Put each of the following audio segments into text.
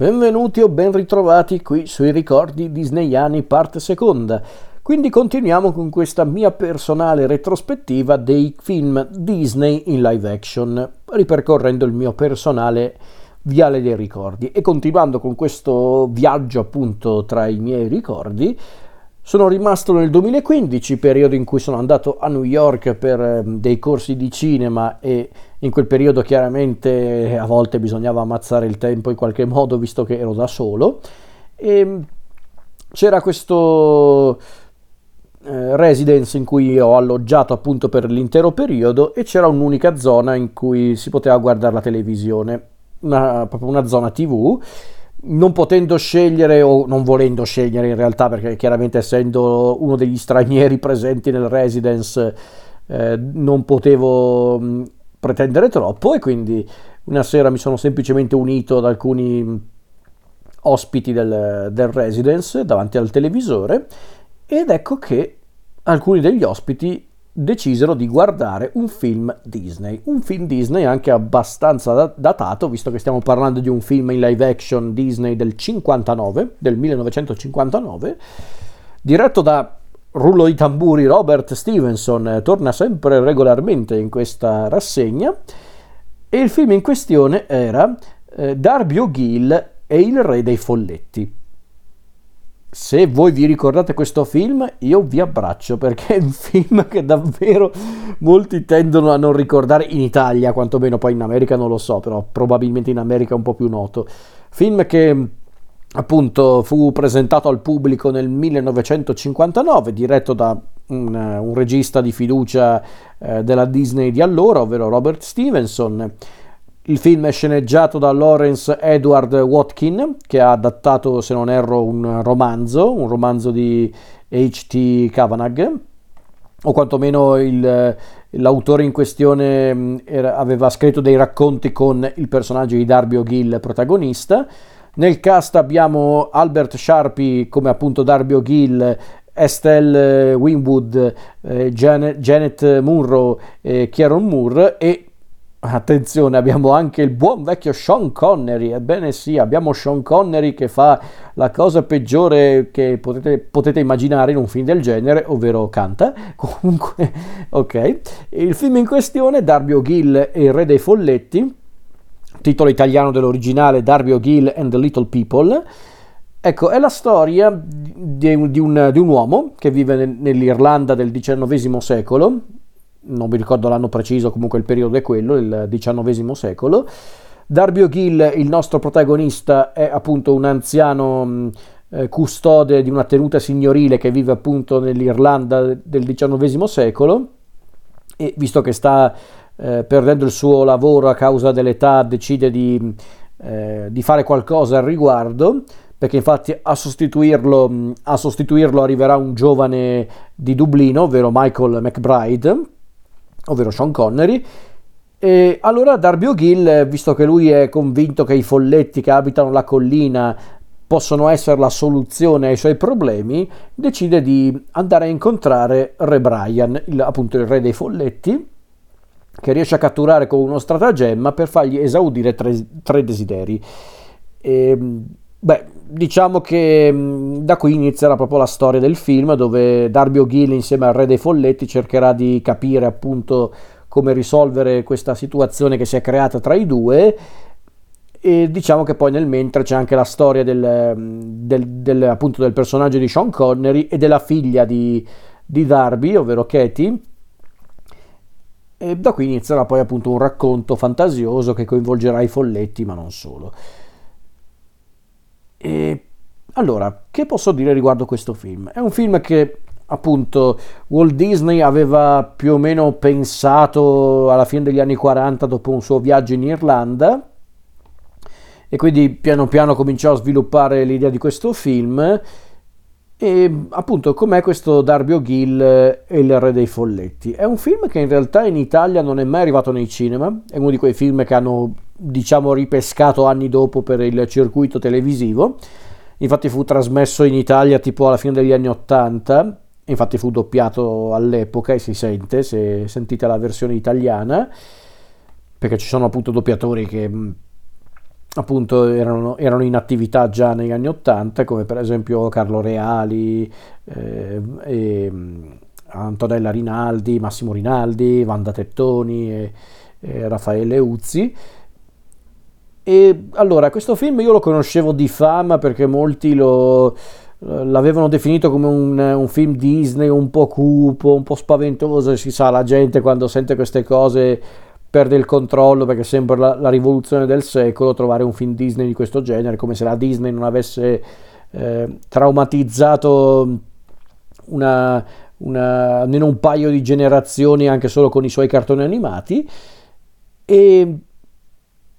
Benvenuti o ben ritrovati qui sui ricordi disneyani parte seconda. Quindi continuiamo con questa mia personale retrospettiva dei film Disney in live action, ripercorrendo il mio personale viale dei ricordi e continuando con questo viaggio appunto tra i miei ricordi. Sono rimasto nel 2015, periodo in cui sono andato a New York per ehm, dei corsi di cinema e in quel periodo chiaramente a volte bisognava ammazzare il tempo in qualche modo visto che ero da solo. E ehm, c'era questo eh, residence in cui ho alloggiato appunto per l'intero periodo e c'era un'unica zona in cui si poteva guardare la televisione, una, proprio una zona tv non potendo scegliere o non volendo scegliere in realtà perché chiaramente essendo uno degli stranieri presenti nel residence eh, non potevo pretendere troppo e quindi una sera mi sono semplicemente unito ad alcuni ospiti del, del residence davanti al televisore ed ecco che alcuni degli ospiti decisero di guardare un film Disney, un film Disney anche abbastanza datato, visto che stiamo parlando di un film in live action Disney del 59, del 1959, diretto da rullo di tamburi Robert Stevenson eh, torna sempre regolarmente in questa rassegna e il film in questione era eh, Darby O'Gill e il re dei folletti. Se voi vi ricordate questo film, io vi abbraccio perché è un film che davvero molti tendono a non ricordare in Italia, quantomeno poi in America non lo so, però probabilmente in America è un po' più noto. Film che appunto fu presentato al pubblico nel 1959, diretto da un, un regista di fiducia eh, della Disney di allora, ovvero Robert Stevenson. Il film è sceneggiato da Lawrence Edward Watkin, che ha adattato, se non erro, un romanzo, un romanzo di H.T. Kavanagh, o quantomeno il, l'autore in questione era, aveva scritto dei racconti con il personaggio di Darby O'Gill protagonista. Nel cast abbiamo Albert Sharpie come appunto Darby O'Gill, Estelle Winwood, eh, Janet, Janet Munro e Kieron Moore e Attenzione, abbiamo anche il buon vecchio Sean Connery. Ebbene sì, abbiamo Sean Connery che fa la cosa peggiore che potete, potete immaginare in un film del genere, ovvero canta. Comunque, ok. Il film in questione, Darby O'Gill e il Re dei Folletti, titolo italiano dell'originale Darby O'Gill and the Little People. Ecco, è la storia di un, di un, di un uomo che vive nell'Irlanda del XIX secolo, non mi ricordo l'anno preciso, comunque il periodo è quello, il XIX secolo. Darby O'Gill, il nostro protagonista, è appunto un anziano eh, custode di una tenuta signorile che vive appunto nell'Irlanda del XIX secolo e visto che sta eh, perdendo il suo lavoro a causa dell'età, decide di, eh, di fare qualcosa al riguardo, perché infatti a sostituirlo, a sostituirlo arriverà un giovane di Dublino, ovvero Michael McBride, ovvero Sean Connery. E allora Darby O'Gill, visto che lui è convinto che i folletti che abitano la collina possono essere la soluzione ai suoi problemi, decide di andare a incontrare Re Brian, il, appunto il re dei folletti, che riesce a catturare con uno stratagemma per fargli esaudire tre, tre desideri. E, beh, diciamo che da qui inizierà proprio la storia del film, dove Darby O'Gill insieme al re dei folletti cercherà di capire appunto come risolvere questa situazione che si è creata tra i due e diciamo che poi nel mentre c'è anche la storia del, del, del, appunto del personaggio di Sean Connery e della figlia di, di Darby, ovvero Katie, e da qui inizierà poi appunto un racconto fantasioso che coinvolgerà i folletti, ma non solo. E allora, che posso dire riguardo questo film? È un film che appunto Walt Disney aveva più o meno pensato alla fine degli anni 40 dopo un suo viaggio in Irlanda e quindi piano piano cominciò a sviluppare l'idea di questo film e appunto, com'è questo Darby O'Gill e il Re dei Folletti? È un film che in realtà in Italia non è mai arrivato nei cinema, è uno di quei film che hanno, diciamo, ripescato anni dopo per il circuito televisivo. Infatti fu trasmesso in Italia tipo alla fine degli anni Ottanta, infatti fu doppiato all'epoca e si sente se sentite la versione italiana, perché ci sono appunto doppiatori che appunto erano, erano, in attività già negli anni Ottanta, come per esempio Carlo Reali, eh, e, Antonella Rinaldi, Massimo Rinaldi, Wanda Tettoni e, e Raffaele Uzzi. E allora, questo film io lo conoscevo di fama perché molti lo, l'avevano definito come un, un, film Disney un po' cupo, un po' spaventoso, si sa, la gente quando sente queste cose perde il controllo perché sembra la, la rivoluzione del secolo trovare un film Disney di questo genere, come se la Disney non avesse eh, traumatizzato una, una, almeno un paio di generazioni anche solo con i suoi cartoni animati. E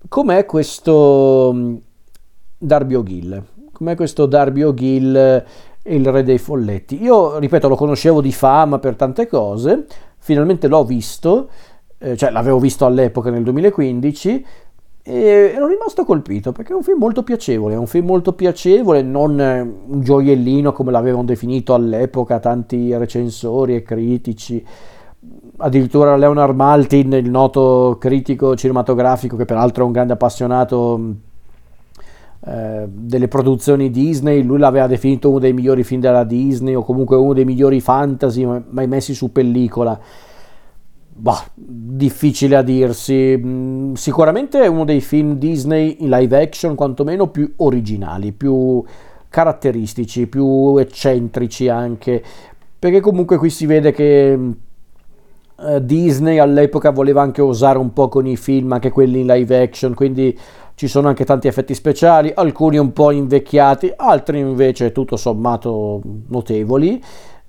com'è questo Darby O'Gill? Com'è questo Darby O'Gill, il re dei folletti? Io, ripeto, lo conoscevo di fama per tante cose, finalmente l'ho visto, eh, cioè l'avevo visto all'epoca nel 2015 e ero rimasto colpito perché è un film molto piacevole, è un film molto piacevole, non un gioiellino come l'avevano definito all'epoca tanti recensori e critici. Addirittura Leonard Maltin, il noto critico cinematografico, che peraltro è un grande appassionato eh, delle produzioni Disney, lui l'aveva definito uno dei migliori film della Disney o comunque uno dei migliori fantasy mai messi su pellicola Bah, difficile a dirsi. Mm, sicuramente è uno dei film Disney in live action, quantomeno più originali, più caratteristici, più eccentrici anche. Perché comunque qui si vede che mm, eh, Disney all'epoca voleva anche osare un po' con i film, anche quelli in live action, quindi ci sono anche tanti effetti speciali, alcuni un po' invecchiati, altri invece tutto sommato notevoli.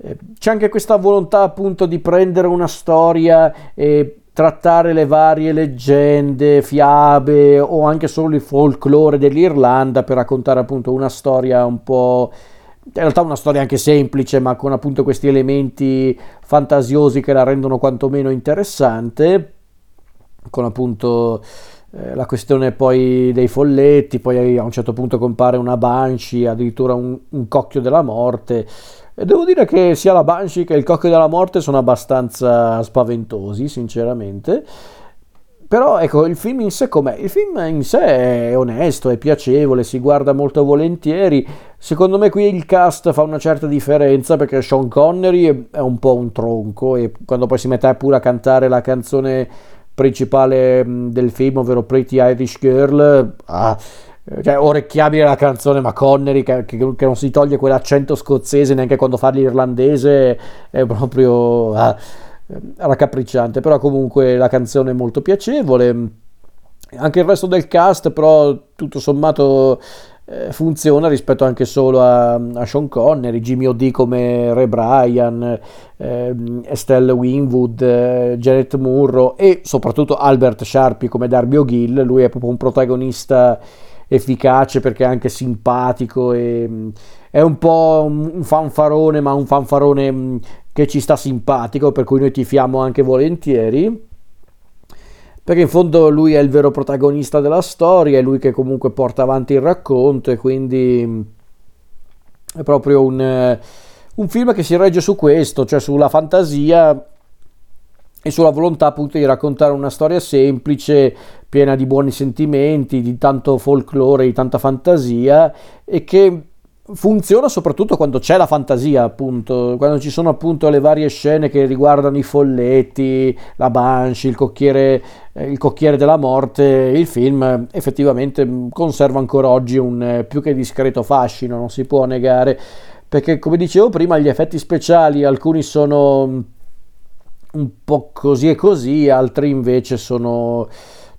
Eh, c'è anche questa volontà appunto di prendere una storia e trattare le varie leggende, fiabe o anche solo il folklore dell'Irlanda per raccontare appunto una storia un po' in realtà una storia anche semplice ma con appunto questi elementi fantasiosi che la rendono quantomeno interessante con appunto eh, la questione poi dei folletti poi a un certo punto compare una banshee addirittura un, un cocchio della morte devo dire che sia la Banshee che il Cocchio della Morte sono abbastanza spaventosi, sinceramente. Però ecco, il film in sé com'è? Il film in sé è onesto, è piacevole, si guarda molto volentieri. Secondo me qui il cast fa una certa differenza perché Sean Connery è un po' un tronco e quando poi si mette pure a cantare la canzone principale del film, ovvero Pretty Irish Girl, ah, cioè, orecchiabile la canzone, ma Connery che, che, che, non si toglie quell'accento scozzese neanche quando fa l'irlandese è proprio ah, raccapricciante. Però comunque la canzone è molto piacevole. Anche il resto del cast, però, tutto sommato eh, funziona rispetto anche solo a, a, Sean Connery, Jimmy O.D. come Ray Bryan, eh, Estelle Winwood, eh, Janet Murro e soprattutto Albert Sharpie come Darby O'Gill. Lui è proprio un protagonista efficace perché è anche simpatico e mm, è un po' un fanfarone, ma un fanfarone mm, che ci sta simpatico, per cui noi tifiamo anche volentieri. Perché in fondo lui è il vero protagonista della storia, è lui che comunque porta avanti il racconto e quindi mm, è proprio un, eh, un film che si regge su questo, cioè sulla fantasia e sulla volontà appunto di raccontare una storia semplice, piena di buoni sentimenti, di tanto folklore, di tanta fantasia e che funziona soprattutto quando c'è la fantasia, appunto, quando ci sono appunto le varie scene che riguardano i folletti, la Banshee, il cocchiere, eh, il cocchiere della morte, il film effettivamente conserva ancora oggi un eh, più che discreto fascino, non si può negare, perché come dicevo prima gli effetti speciali alcuni sono un po' così e così, altri invece sono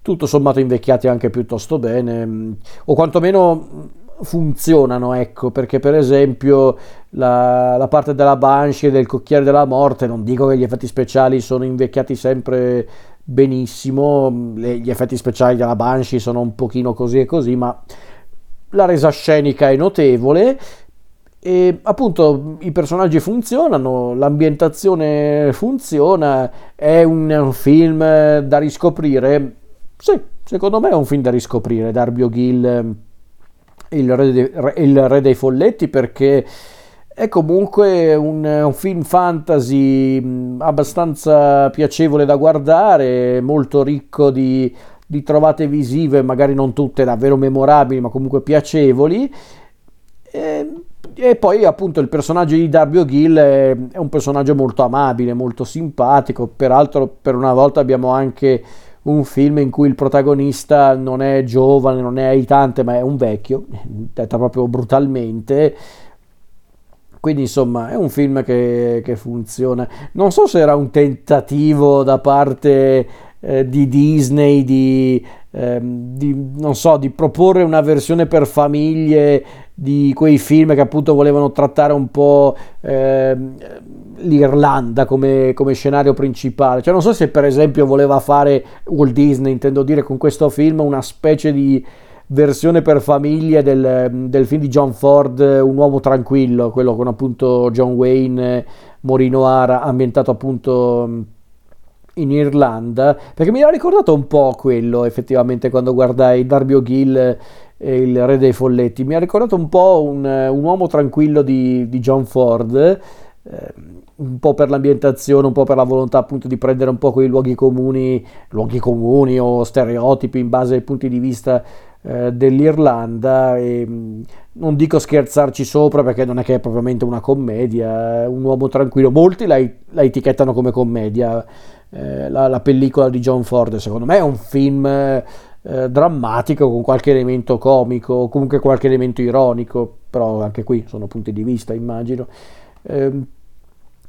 tutto sommato invecchiati anche piuttosto bene, mm, o quantomeno funzionano, ecco, perché per esempio la, la, parte della Banshee e del cocchiere della morte, non dico che gli effetti speciali sono invecchiati sempre benissimo, mm, le, gli effetti speciali della Banshee sono un pochino così e così, ma la resa scenica è notevole e appunto i personaggi funzionano, l'ambientazione funziona, è un, film da riscoprire. Sì, secondo me è un film da riscoprire, Darby O'Gill, il re, de, il re dei folletti, perché è comunque un, un, film fantasy abbastanza piacevole da guardare, molto ricco di, di trovate visive, magari non tutte davvero memorabili, ma comunque piacevoli. E, e poi appunto il personaggio di Darby O'Gill è, è un personaggio molto amabile, molto simpatico, peraltro per una volta abbiamo anche un film in cui il protagonista non è giovane, non è aitante, ma è un vecchio, detta proprio brutalmente. Quindi insomma è un film che, che funziona. Non so se era un tentativo da parte eh, di Disney di, eh, di, so, di proporre una versione per famiglie di quei film che appunto volevano trattare un po' eh, l'Irlanda come, come, scenario principale. Cioè non so se per esempio voleva fare Walt Disney, intendo dire con questo film, una specie di versione per famiglie del, del film di John Ford, Un uomo tranquillo, quello con appunto John Wayne, Morino Ara, ambientato appunto in Irlanda, perché mi ha ricordato un po' quello effettivamente quando guardai Darby O'Gill e il Re dei Folletti, mi ha ricordato un po' un, un uomo tranquillo di, di John Ford, eh, un po' per l'ambientazione, un po' per la volontà appunto di prendere un po' quei luoghi comuni, luoghi comuni o stereotipi in base ai punti di vista eh, dell'Irlanda e mm, non dico scherzarci sopra perché non è che è propriamente una commedia, un uomo tranquillo, molti la, la etichettano come commedia, eh, la, la, pellicola di John Ford, secondo me è un film eh, drammatico con qualche elemento comico, comunque qualche elemento ironico, però anche qui sono punti di vista, immagino. Eh,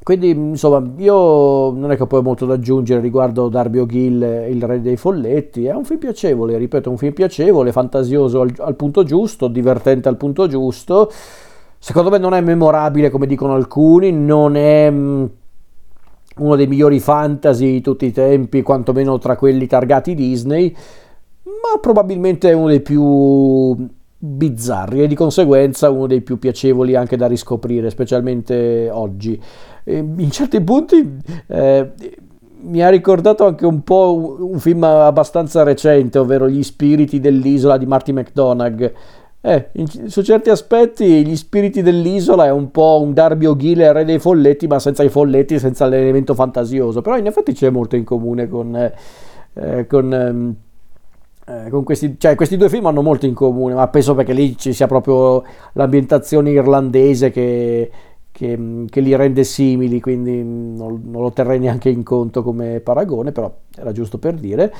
quindi, insomma, io non è che poi ho molto da aggiungere riguardo Darby O'Gill, il re dei folletti. È un film piacevole, ripeto, un film piacevole, fantasioso al, al punto giusto, divertente al punto giusto. Secondo me non è memorabile come dicono alcuni, non è mm, uno dei migliori fantasy di tutti i tempi, quantomeno tra quelli targati Disney, ma probabilmente uno dei più bizzarri e di conseguenza uno dei più piacevoli anche da riscoprire, specialmente oggi. E in certi punti eh, mi ha ricordato anche un po' un film abbastanza recente, ovvero Gli spiriti dell'isola di Marty McDonagh eh, in, su certi aspetti gli spiriti dell'isola è un po' un Darby O'Gill re dei folletti, ma senza i folletti, senza l'elemento fantasioso. Però in effetti c'è molto in comune con, eh, eh con, ehm, eh, con questi, cioè, questi due film hanno molto in comune, ma penso perché lì ci sia proprio l'ambientazione irlandese che, che, che li rende simili, quindi non, non lo terrei neanche in conto come paragone, però era giusto per dire.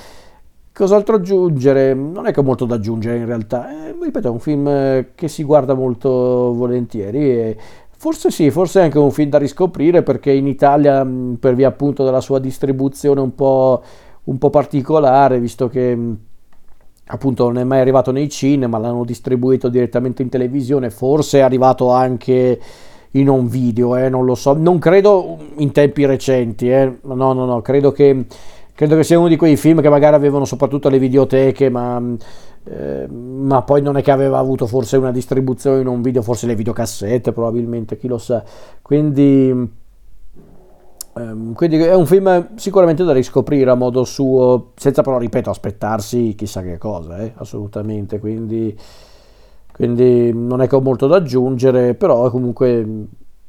Cos'altro aggiungere? Non è che ho molto da aggiungere in realtà, eh, ripeto, è un film eh, che si guarda molto volentieri e forse sì, forse è anche un film da riscoprire perché in Italia, per via appunto della sua distribuzione un po', un po particolare, visto che appunto non è mai arrivato nei cinema, l'hanno distribuito direttamente in televisione, forse è arrivato anche in un video, eh, non lo so, non credo in tempi recenti, eh, no, no, no, credo che credo che sia uno di quei film che magari avevano soprattutto le videoteche, ma, eh, ma poi non è che aveva avuto forse una distribuzione in un video, forse le videocassette probabilmente, chi lo sa. Quindi, ehm, quindi è un film sicuramente da riscoprire a modo suo, senza però, ripeto, aspettarsi chissà che cosa, eh, assolutamente. Quindi, quindi non è che ho molto da aggiungere, però comunque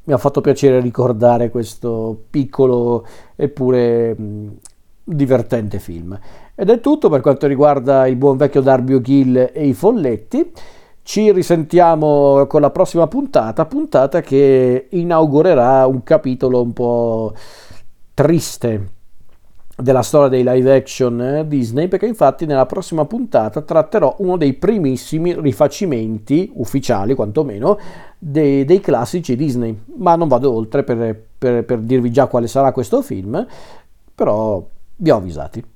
mi ha fatto piacere ricordare questo piccolo eppure divertente film. Ed è tutto per quanto riguarda il buon vecchio Darby O'Gill e i folletti. Ci risentiamo con la prossima puntata, puntata che inaugurerà un capitolo un po' triste della storia dei live action eh, Disney perché infatti nella prossima puntata tratterò uno dei primissimi rifacimenti ufficiali quantomeno dei, dei classici Disney ma non vado oltre per, per, per dirvi già quale sarà questo film però vi ho avvisati.